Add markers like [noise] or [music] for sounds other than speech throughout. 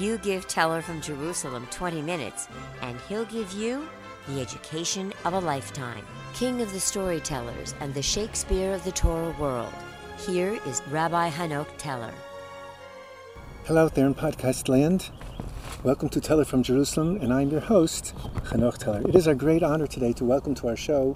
You give Teller from Jerusalem 20 minutes, and he'll give you the education of a lifetime. King of the storytellers and the Shakespeare of the Torah world. Here is Rabbi Hanoch Teller. Hello out there in podcast land. Welcome to Teller from Jerusalem, and I'm your host, Hanoch Teller. It is our great honor today to welcome to our show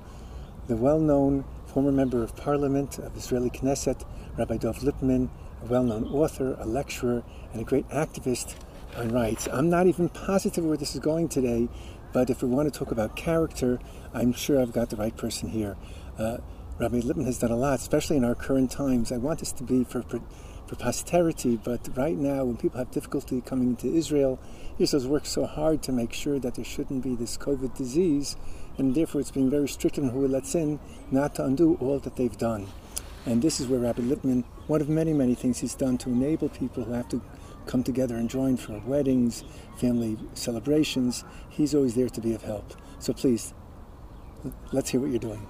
the well-known former member of parliament of Israeli Knesset, Rabbi Dov Lipman, a well-known author, a lecturer, and a great activist on rights. I'm not even positive where this is going today, but if we want to talk about character, I'm sure I've got the right person here. Uh, Rabbi Lipman has done a lot, especially in our current times. I want this to be for, for, for posterity, but right now, when people have difficulty coming into Israel, Israel has worked so hard to make sure that there shouldn't be this COVID disease, and therefore it's being very strict on who it lets in, not to undo all that they've done. And this is where Rabbi Lipman, one of many, many things he's done to enable people who have to come together and join for weddings, family celebrations. He's always there to be of help. So please, let's hear what you're doing.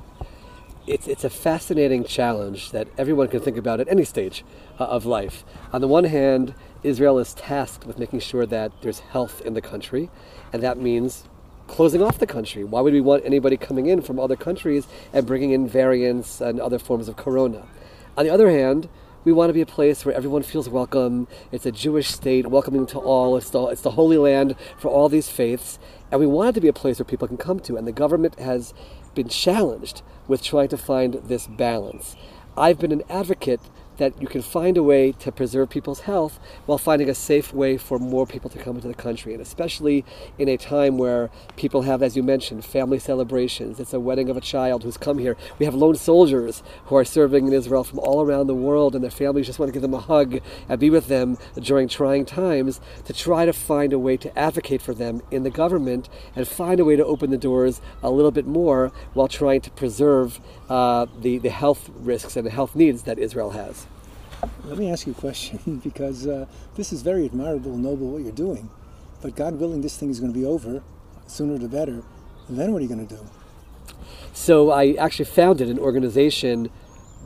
It's, it's a fascinating challenge that everyone can think about at any stage uh, of life. On the one hand, Israel is tasked with making sure that there's health in the country, and that means closing off the country. Why would we want anybody coming in from other countries and bringing in variants and other forms of corona? On the other hand, we want to be a place where everyone feels welcome. It's a Jewish state, welcoming to all. It's the, it's the holy land for all these faiths. And we want it to be a place where people can come to. And the government has been challenged with trying to find this balance. I've been an advocate that you can find a way to preserve people's health while finding a safe way for more people to come into the country. And especially in a time where people have, as you mentioned, family celebrations. It's a wedding of a child who's come here. We have lone soldiers who are serving in Israel from all around the world, and their families just want to give them a hug and be with them during trying times to try to find a way to advocate for them in the government and find a way to open the doors a little bit more while trying to preserve uh, the, the health risks and the health needs that Israel has. Let me ask you a question [laughs] because uh, this is very admirable, and noble what you're doing. But God willing, this thing is going to be over sooner the better. And then what are you going to do? So I actually founded an organization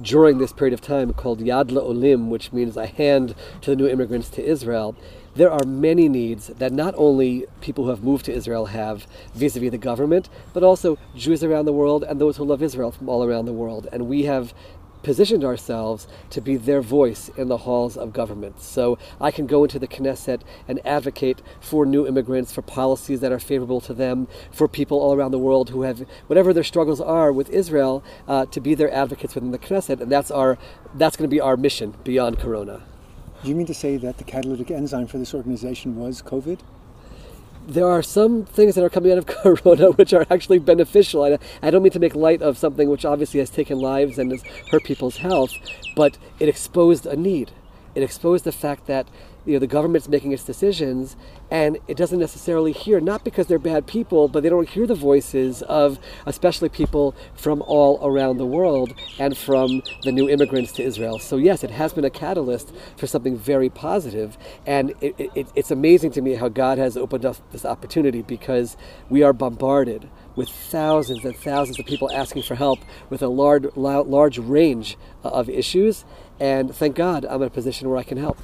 during this period of time called Yad Olim, which means a hand to the new immigrants to Israel. There are many needs that not only people who have moved to Israel have vis a vis the government, but also Jews around the world and those who love Israel from all around the world. And we have positioned ourselves to be their voice in the halls of government. So I can go into the Knesset and advocate for new immigrants, for policies that are favorable to them, for people all around the world who have whatever their struggles are with Israel, uh, to be their advocates within the Knesset, and that's our that's going to be our mission beyond Corona. Do you mean to say that the catalytic enzyme for this organization was COVID? There are some things that are coming out of [laughs] Corona which are actually beneficial. I, I, don't mean to make light of something which obviously has taken lives and has hurt people's health, but it exposed a need. It exposed the fact that you know the government's making its decisions and it doesn't necessarily hear not because they're bad people but they don't hear the voices of especially people from all around the world and from the new immigrants to israel. So yes it has been a catalyst for something very positive and it, it, it's amazing to me how god has opened up this opportunity because we are bombarded with thousands and thousands of people asking for help with a large, large range of issues and thank god i'm in a position where i can help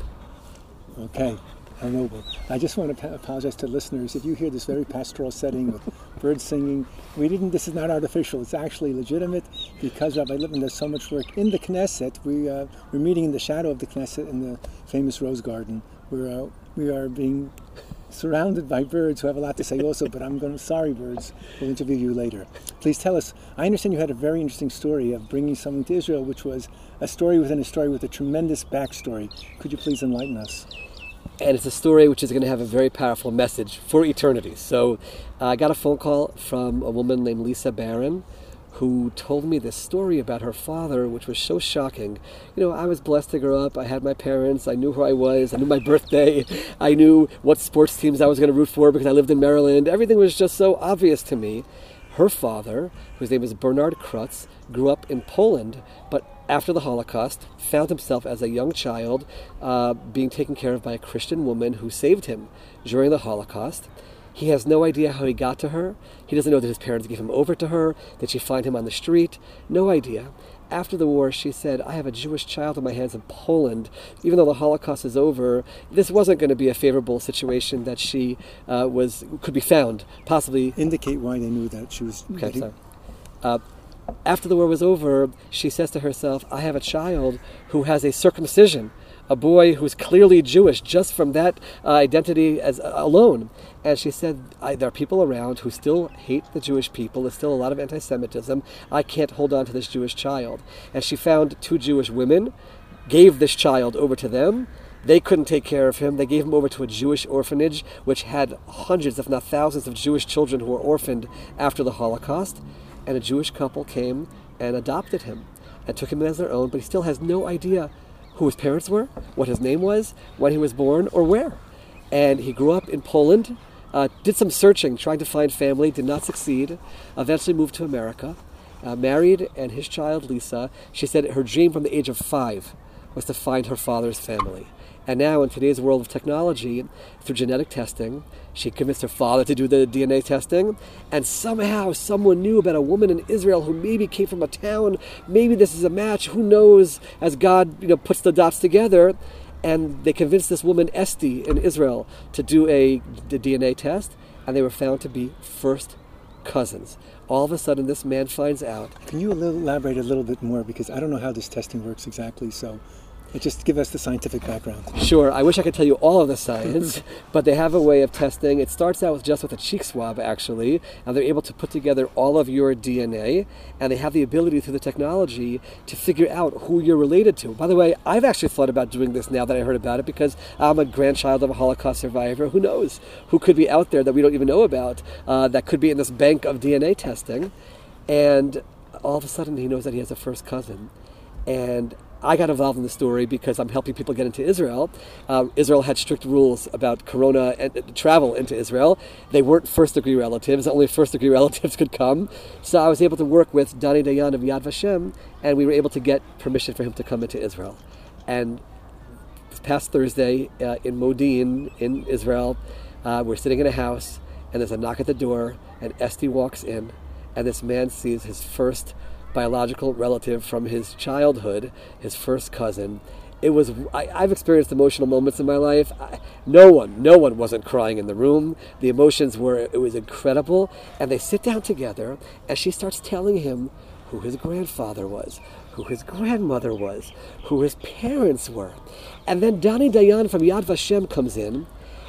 Okay, how noble. I just want to apologize to listeners. If you hear this very pastoral setting with [laughs] birds singing, we didn't, this is not artificial. It's actually legitimate because Rabbi Lipman does so much work in the Knesset. We, uh, we're meeting in the shadow of the Knesset in the famous Rose Garden. We're, uh, we are being surrounded by birds who have a lot to say also, but I'm going to, sorry birds, we'll interview you later. Please tell us, I understand you had a very interesting story of bringing someone to Israel, which was a story within a story with a tremendous backstory. Could you please enlighten us? And it's a story which is going to have a very powerful message for eternity. So, uh, I got a phone call from a woman named Lisa Barron who told me this story about her father, which was so shocking. You know, I was blessed to grow up. I had my parents. I knew who I was. I knew my [laughs] birthday. I knew what sports teams I was going to root for because I lived in Maryland. Everything was just so obvious to me. Her father, whose name is Bernard Krutz, grew up in Poland, but after the Holocaust, found himself as a young child uh, being taken care of by a Christian woman who saved him during the Holocaust. He has no idea how he got to her. He doesn't know that his parents gave him over to her, that she find him on the street. No idea. after the war, she said, I have a Jewish child in my hands in Poland. Even though the Holocaust is over, this wasn't going to be a favorable situation that she uh, was could be found, possibly. Indicate why they knew that she was. Okay, sorry. Uh, after the war was over, she says to herself, I have a child who has a circumcision a boy who's clearly Jewish just from that uh, identity as uh, alone. And she said, there are people around who still hate the Jewish people. There's still a lot of anti-Semitism. I can't hold on to this Jewish child. And she found two Jewish women, gave this child over to them. They couldn't take care of him. They gave him over to a Jewish orphanage, which had hundreds, if not thousands, of Jewish children who were orphaned after the Holocaust. And a Jewish couple came and adopted him and took him as their own, but he still has no idea who his parents were, what his name was, when he was born, or where. And he grew up in Poland, uh, did some searching, trying to find family, did not succeed, eventually moved to America, uh, married, and his child, Lisa, she said her dream from the age of five was to find her father's family. And now, in today's world of technology, through genetic testing, she convinced her father to do the DNA testing. And somehow, someone knew about a woman in Israel who maybe came from a town. Maybe this is a match. Who knows? As God, you know, puts the dots together, and they convinced this woman Esti in Israel to do a DNA test, and they were found to be first cousins. All of a sudden, this man finds out. Can you elaborate a little bit more because I don't know how this testing works exactly. So just give us the scientific background. Sure. I wish I could tell you all of the science, [laughs] but they have a way of testing. It starts out with just with a cheek swab, actually, and they're able to put together all of your DNA, and they have the ability through the technology to figure out who you're related to. By the way, I've actually thought about doing this now that I heard about it because I'm a grandchild of a Holocaust survivor. Who knows? Who could be out there that we don't even know about uh, that could be in this bank of DNA testing? And all of a sudden, he knows that he has a first cousin. And I got involved in the story because I'm helping people get into Israel. Uh, Israel had strict rules about corona and uh, travel into Israel. They weren't first degree relatives, only first degree [laughs] relatives could come. So I was able to work with Dani Dayan of Yad Vashem, and we were able to get permission for him to come into Israel. And this past Thursday uh, in Modin, in Israel, uh, we're sitting in a house, and there's a knock at the door, and Esti walks in, and this man sees his first biological relative from his childhood, his first cousin. It was I, have experienced emotional moments in my life. I, no one, no one wasn't crying in the room. The emotions were it was incredible. And they sit down together, and she starts telling him who his grandfather was, who his grandmother was, who his parents were. And then Dani Dayan from Yad Vashem comes in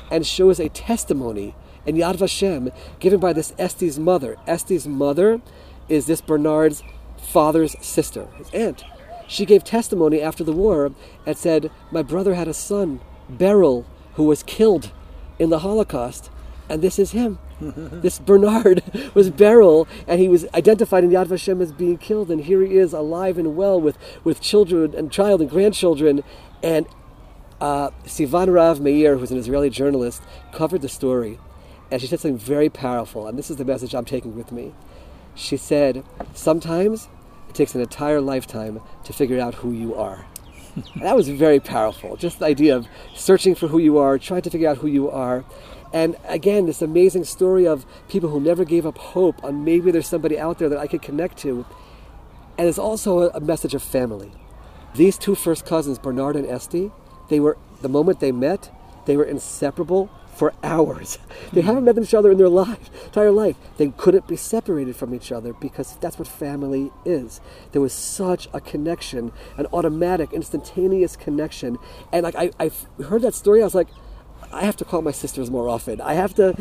and shows a testimony in Yad Vashem given by this Esti's mother. Esti's mother is this Bernard's father's sister, his aunt. She gave testimony after the war and said, My brother had a son, Beryl, who was killed in the Holocaust, and this is him. [laughs] this Bernard [laughs] was Beryl, and he was identified in Yad Vashem as being killed, and here he is alive and well with, with children and child and grandchildren. And uh, Sivan Rahav-Meir, who's an Israeli journalist, covered the story, and she said something very powerful, and this is the message I'm taking with me. She said, Sometimes takes an entire lifetime to figure out who you are. that was very powerful. Just the idea of searching for who you are, trying to figure out who you are. And again, this amazing story of people who never gave up hope on maybe there's somebody out there that I could connect to. And it's also a message of family. These two first cousins, Bernard and Esti, they were, the moment they met, they were inseparable for hours. They haven't met each other in their life, entire life. They couldn't be separated from each other because that's what family is. There was such a connection, an automatic, instantaneous connection. And like I, I heard that story, I was like, I have to call my sisters more often. I have to,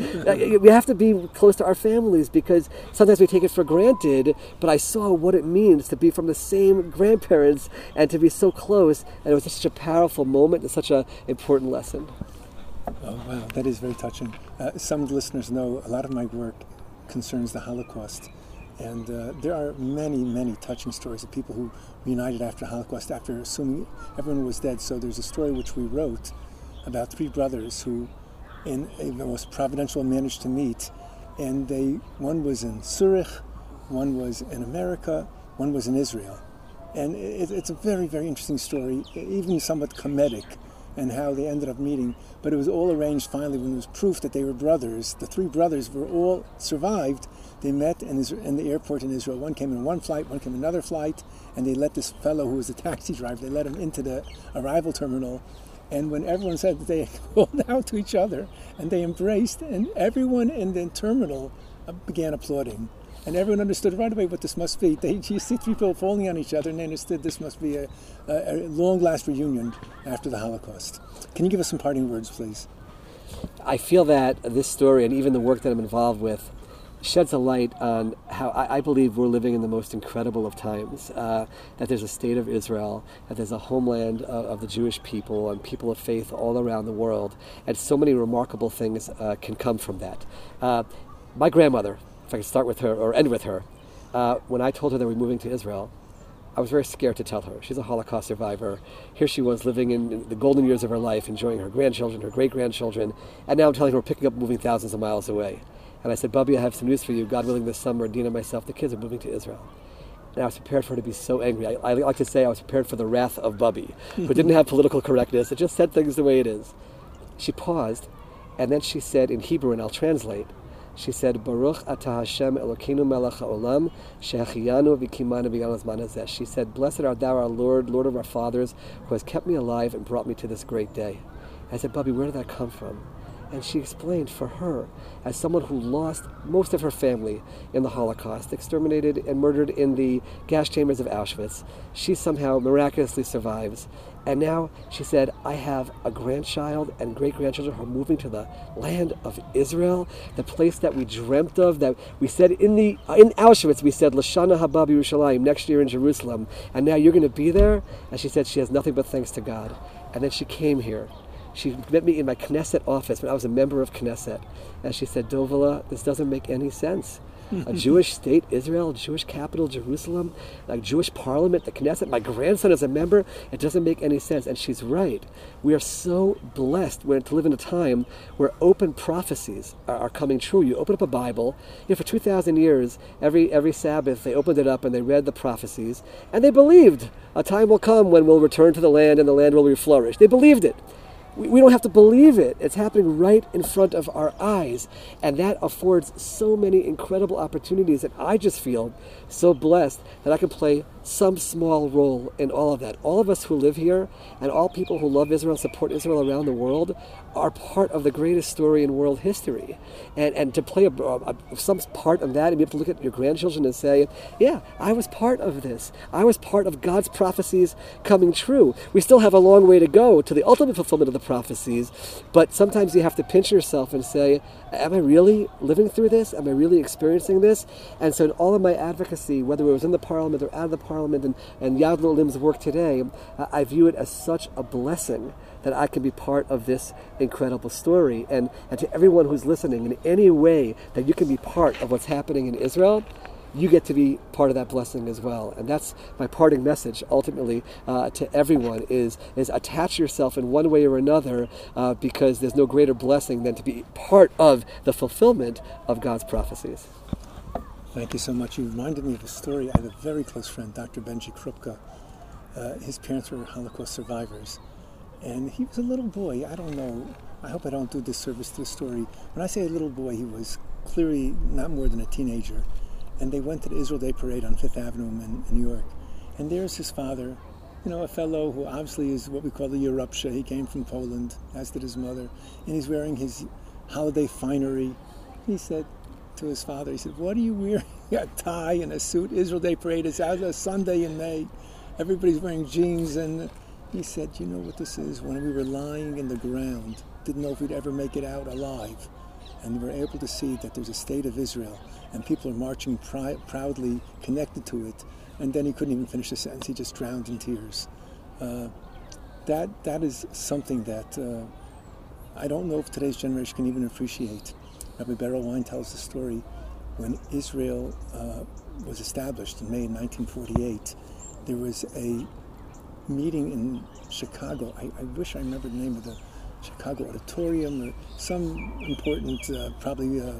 [laughs] we have to be close to our families because sometimes we take it for granted. But I saw what it means to be from the same grandparents and to be so close. And it was such a powerful moment and such an important lesson. Oh, wow, that is very touching. Uh, some of the listeners know a lot of my work concerns the Holocaust. And uh, there are many, many touching stories of people who reunited after Holocaust, after assuming everyone was dead. So there's a story which we wrote about three brothers who, in a most providential, managed to meet. And they, one was in Zurich, one was in America, one was in Israel. And it, it's a very, very interesting story, even somewhat comedic and how they ended up meeting. But it was all arranged finally when there was proof that they were brothers. The three brothers were all survived. They met in, Israel, in the airport in Israel. One came in one flight, one came in another flight, and they let this fellow who was a taxi driver, they let him into the arrival terminal. And when everyone said that they [laughs] called out to each other and they embraced, and everyone in the terminal uh, began applauding. And everyone understood right away what this must be. [laughs] They, you see people falling on each other, and they understood this must be a, a, a long last reunion after the Holocaust. Can you give us some parting words, please? I feel that this story and even the work that I'm involved with sheds a light on how I, believe we're living in the most incredible of times. Uh, that there's a state of Israel, that there's a homeland of, of, the Jewish people and people of faith all around the world, and so many remarkable things uh, can come from that. Uh, my grandmother, I could start with her or end with her, uh, when I told her that we we're moving to Israel, I was very scared to tell her. She's a Holocaust survivor. Here she was living in the golden years of her life, enjoying her grandchildren, her great grandchildren, and now I'm telling her we're picking up moving thousands of miles away. And I said, Bubby, I have some news for you. God willing, this summer, Dina and myself, the kids are moving to Israel. And I was prepared for her to be so angry. I, I like to say I was prepared for the wrath of Bubby, who didn't have political correctness. It just said things the way it is. She paused, and then she said in Hebrew, and I'll translate, she said, Baruch atah Hashem Elokeinu melech haolam, she'achiyanu v'kimanu b'yam She said, Blessed art thou, our Lord, Lord of our fathers, who has kept me alive and brought me to this great day. I said, Bubby, where did that come from? And she explained for her, as someone who lost most of her family in the Holocaust, exterminated and murdered in the gas chambers of Auschwitz, she somehow miraculously survives. And now she said, I have a grandchild and great grandchildren who are moving to the land of Israel, the place that we dreamt of, that we said in the in Auschwitz, we said, Lashana Habab Yerushalayim, next year in Jerusalem. And now you're going to be there? And she said she has nothing but thanks to God. And then she came here she met me in my Knesset office when I was a member of Knesset. And she said, Dovela, this doesn't make any sense. A Jewish state, Israel, Jewish capital, Jerusalem, a Jewish parliament, the Knesset. My grandson is a member. It doesn't make any sense. And she's right. We are so blessed to live in a time where open prophecies are, are coming true. You open up a Bible. You know, for 2,000 years, every, every Sabbath, they opened it up and they read the prophecies. And they believed a time will come when we'll return to the land and the land will flourish. They believed it we, we don't have to believe it. It's happening right in front of our eyes. And that affords so many incredible opportunities that I just feel so blessed that I can play some small role in all of that. All of us who live here and all people who love Israel, and support Israel around the world, are part of the greatest story in world history. And, and to play a, a, some part of that and be able to look at your grandchildren and say, yeah, I was part of this. I was part of God's prophecies coming true. We still have a long way to go to the ultimate fulfillment of the prophecies, but sometimes you have to pinch yourself and say, am I really living through this? Am I really experiencing this? And so in all of my advocacy, whether it was in the parliament or out of the parliament and, and Yad L'Olim's work today, I view it as such a blessing that I can be part of this incredible story. And, and to everyone who's listening, in any way that you can be part of what's happening in Israel, you get to be part of that blessing as well. And that's my parting message ultimately uh, to everyone is, is attach yourself in one way or another uh, because there's no greater blessing than to be part of the fulfillment of God's prophecies. Thank you so much. You reminded me of a story. I have a very close friend, Dr. Benji Krupka. Uh, his parents were Holocaust survivors. And he was a little boy. I don't know. I hope I don't do disservice to the story. When I say a little boy, he was clearly not more than a teenager and they went to the Israel Day Parade on Fifth Avenue in, in New York. And there's his father, you know, a fellow who obviously is what we call the Yerupsha. He came from Poland, as did his mother, and he's wearing his holiday finery. He said to his father, he said, "What are you wearing? [laughs] a tie and a suit? Israel Day Parade is out a Sunday in May. Everybody's wearing jeans." And he said, "You know what this is? When we were lying in the ground, didn't know if we'd ever make it out alive, and we were able to see that there's a state of Israel." and people are marching pr- proudly connected to it. And then he couldn't even finish the sentence; he just drowned in tears. Uh, that that is something that uh, I don't know if today's generation can even appreciate. Rabbi Berel Wein tells the story when Israel uh, was established in May 1948. There was a meeting in Chicago. I, I, wish I remember the name of the Chicago Auditorium or some important, uh, probably uh,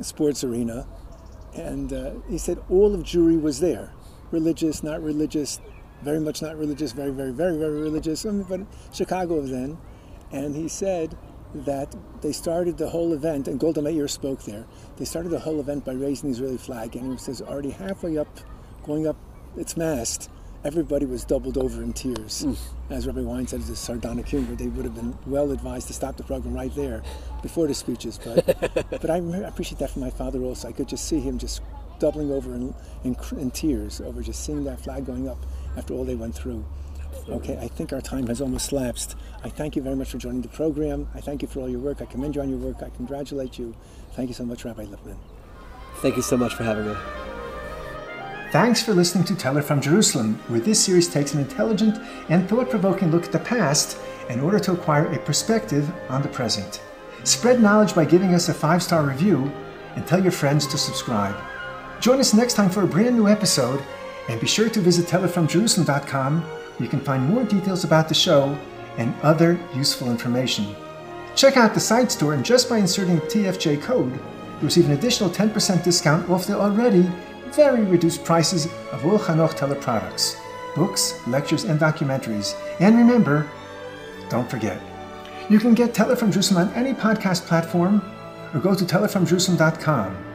sports arena, and uh, he said all of Jewry was there, religious, not religious, very much not religious, very, very, very, very religious, but Chicago then. And he said that they started the whole event, and Golda Meir spoke there. They started the whole event by raising the Israeli flag, and he says already halfway up, going up its mast, everybody was doubled over in tears. Mm. As Rabbi Wein said, it's a sardonic humor. They would have been well advised to stop the program right there before the speeches. But, [laughs] but I appreciate that from my father also. I could just see him just doubling over in, in, in tears over just seeing that flag going up after all they went through. Okay, I think our time has almost lapsed. I thank you very much for joining the program. I thank you for all your work. I commend you on your work. I congratulate you. Thank you so much, Rabbi Lipman. Thank you so much for having me. Thanks for listening to Teller from Jerusalem, where this series takes an intelligent and thought provoking look at the past in order to acquire a perspective on the present. Spread knowledge by giving us a five star review and tell your friends to subscribe. Join us next time for a brand new episode, and be sure to visit tellerfromjerusalem.com you can find more details about the show and other useful information. Check out the site store, and just by inserting TFJ code, you receive an additional 10% discount off the already very reduced prices of all Hanoch products, books, lectures, and documentaries. And remember, don't forget, you can get Teller from Jerusalem on any podcast platform or go to tellerfromjerusalem.com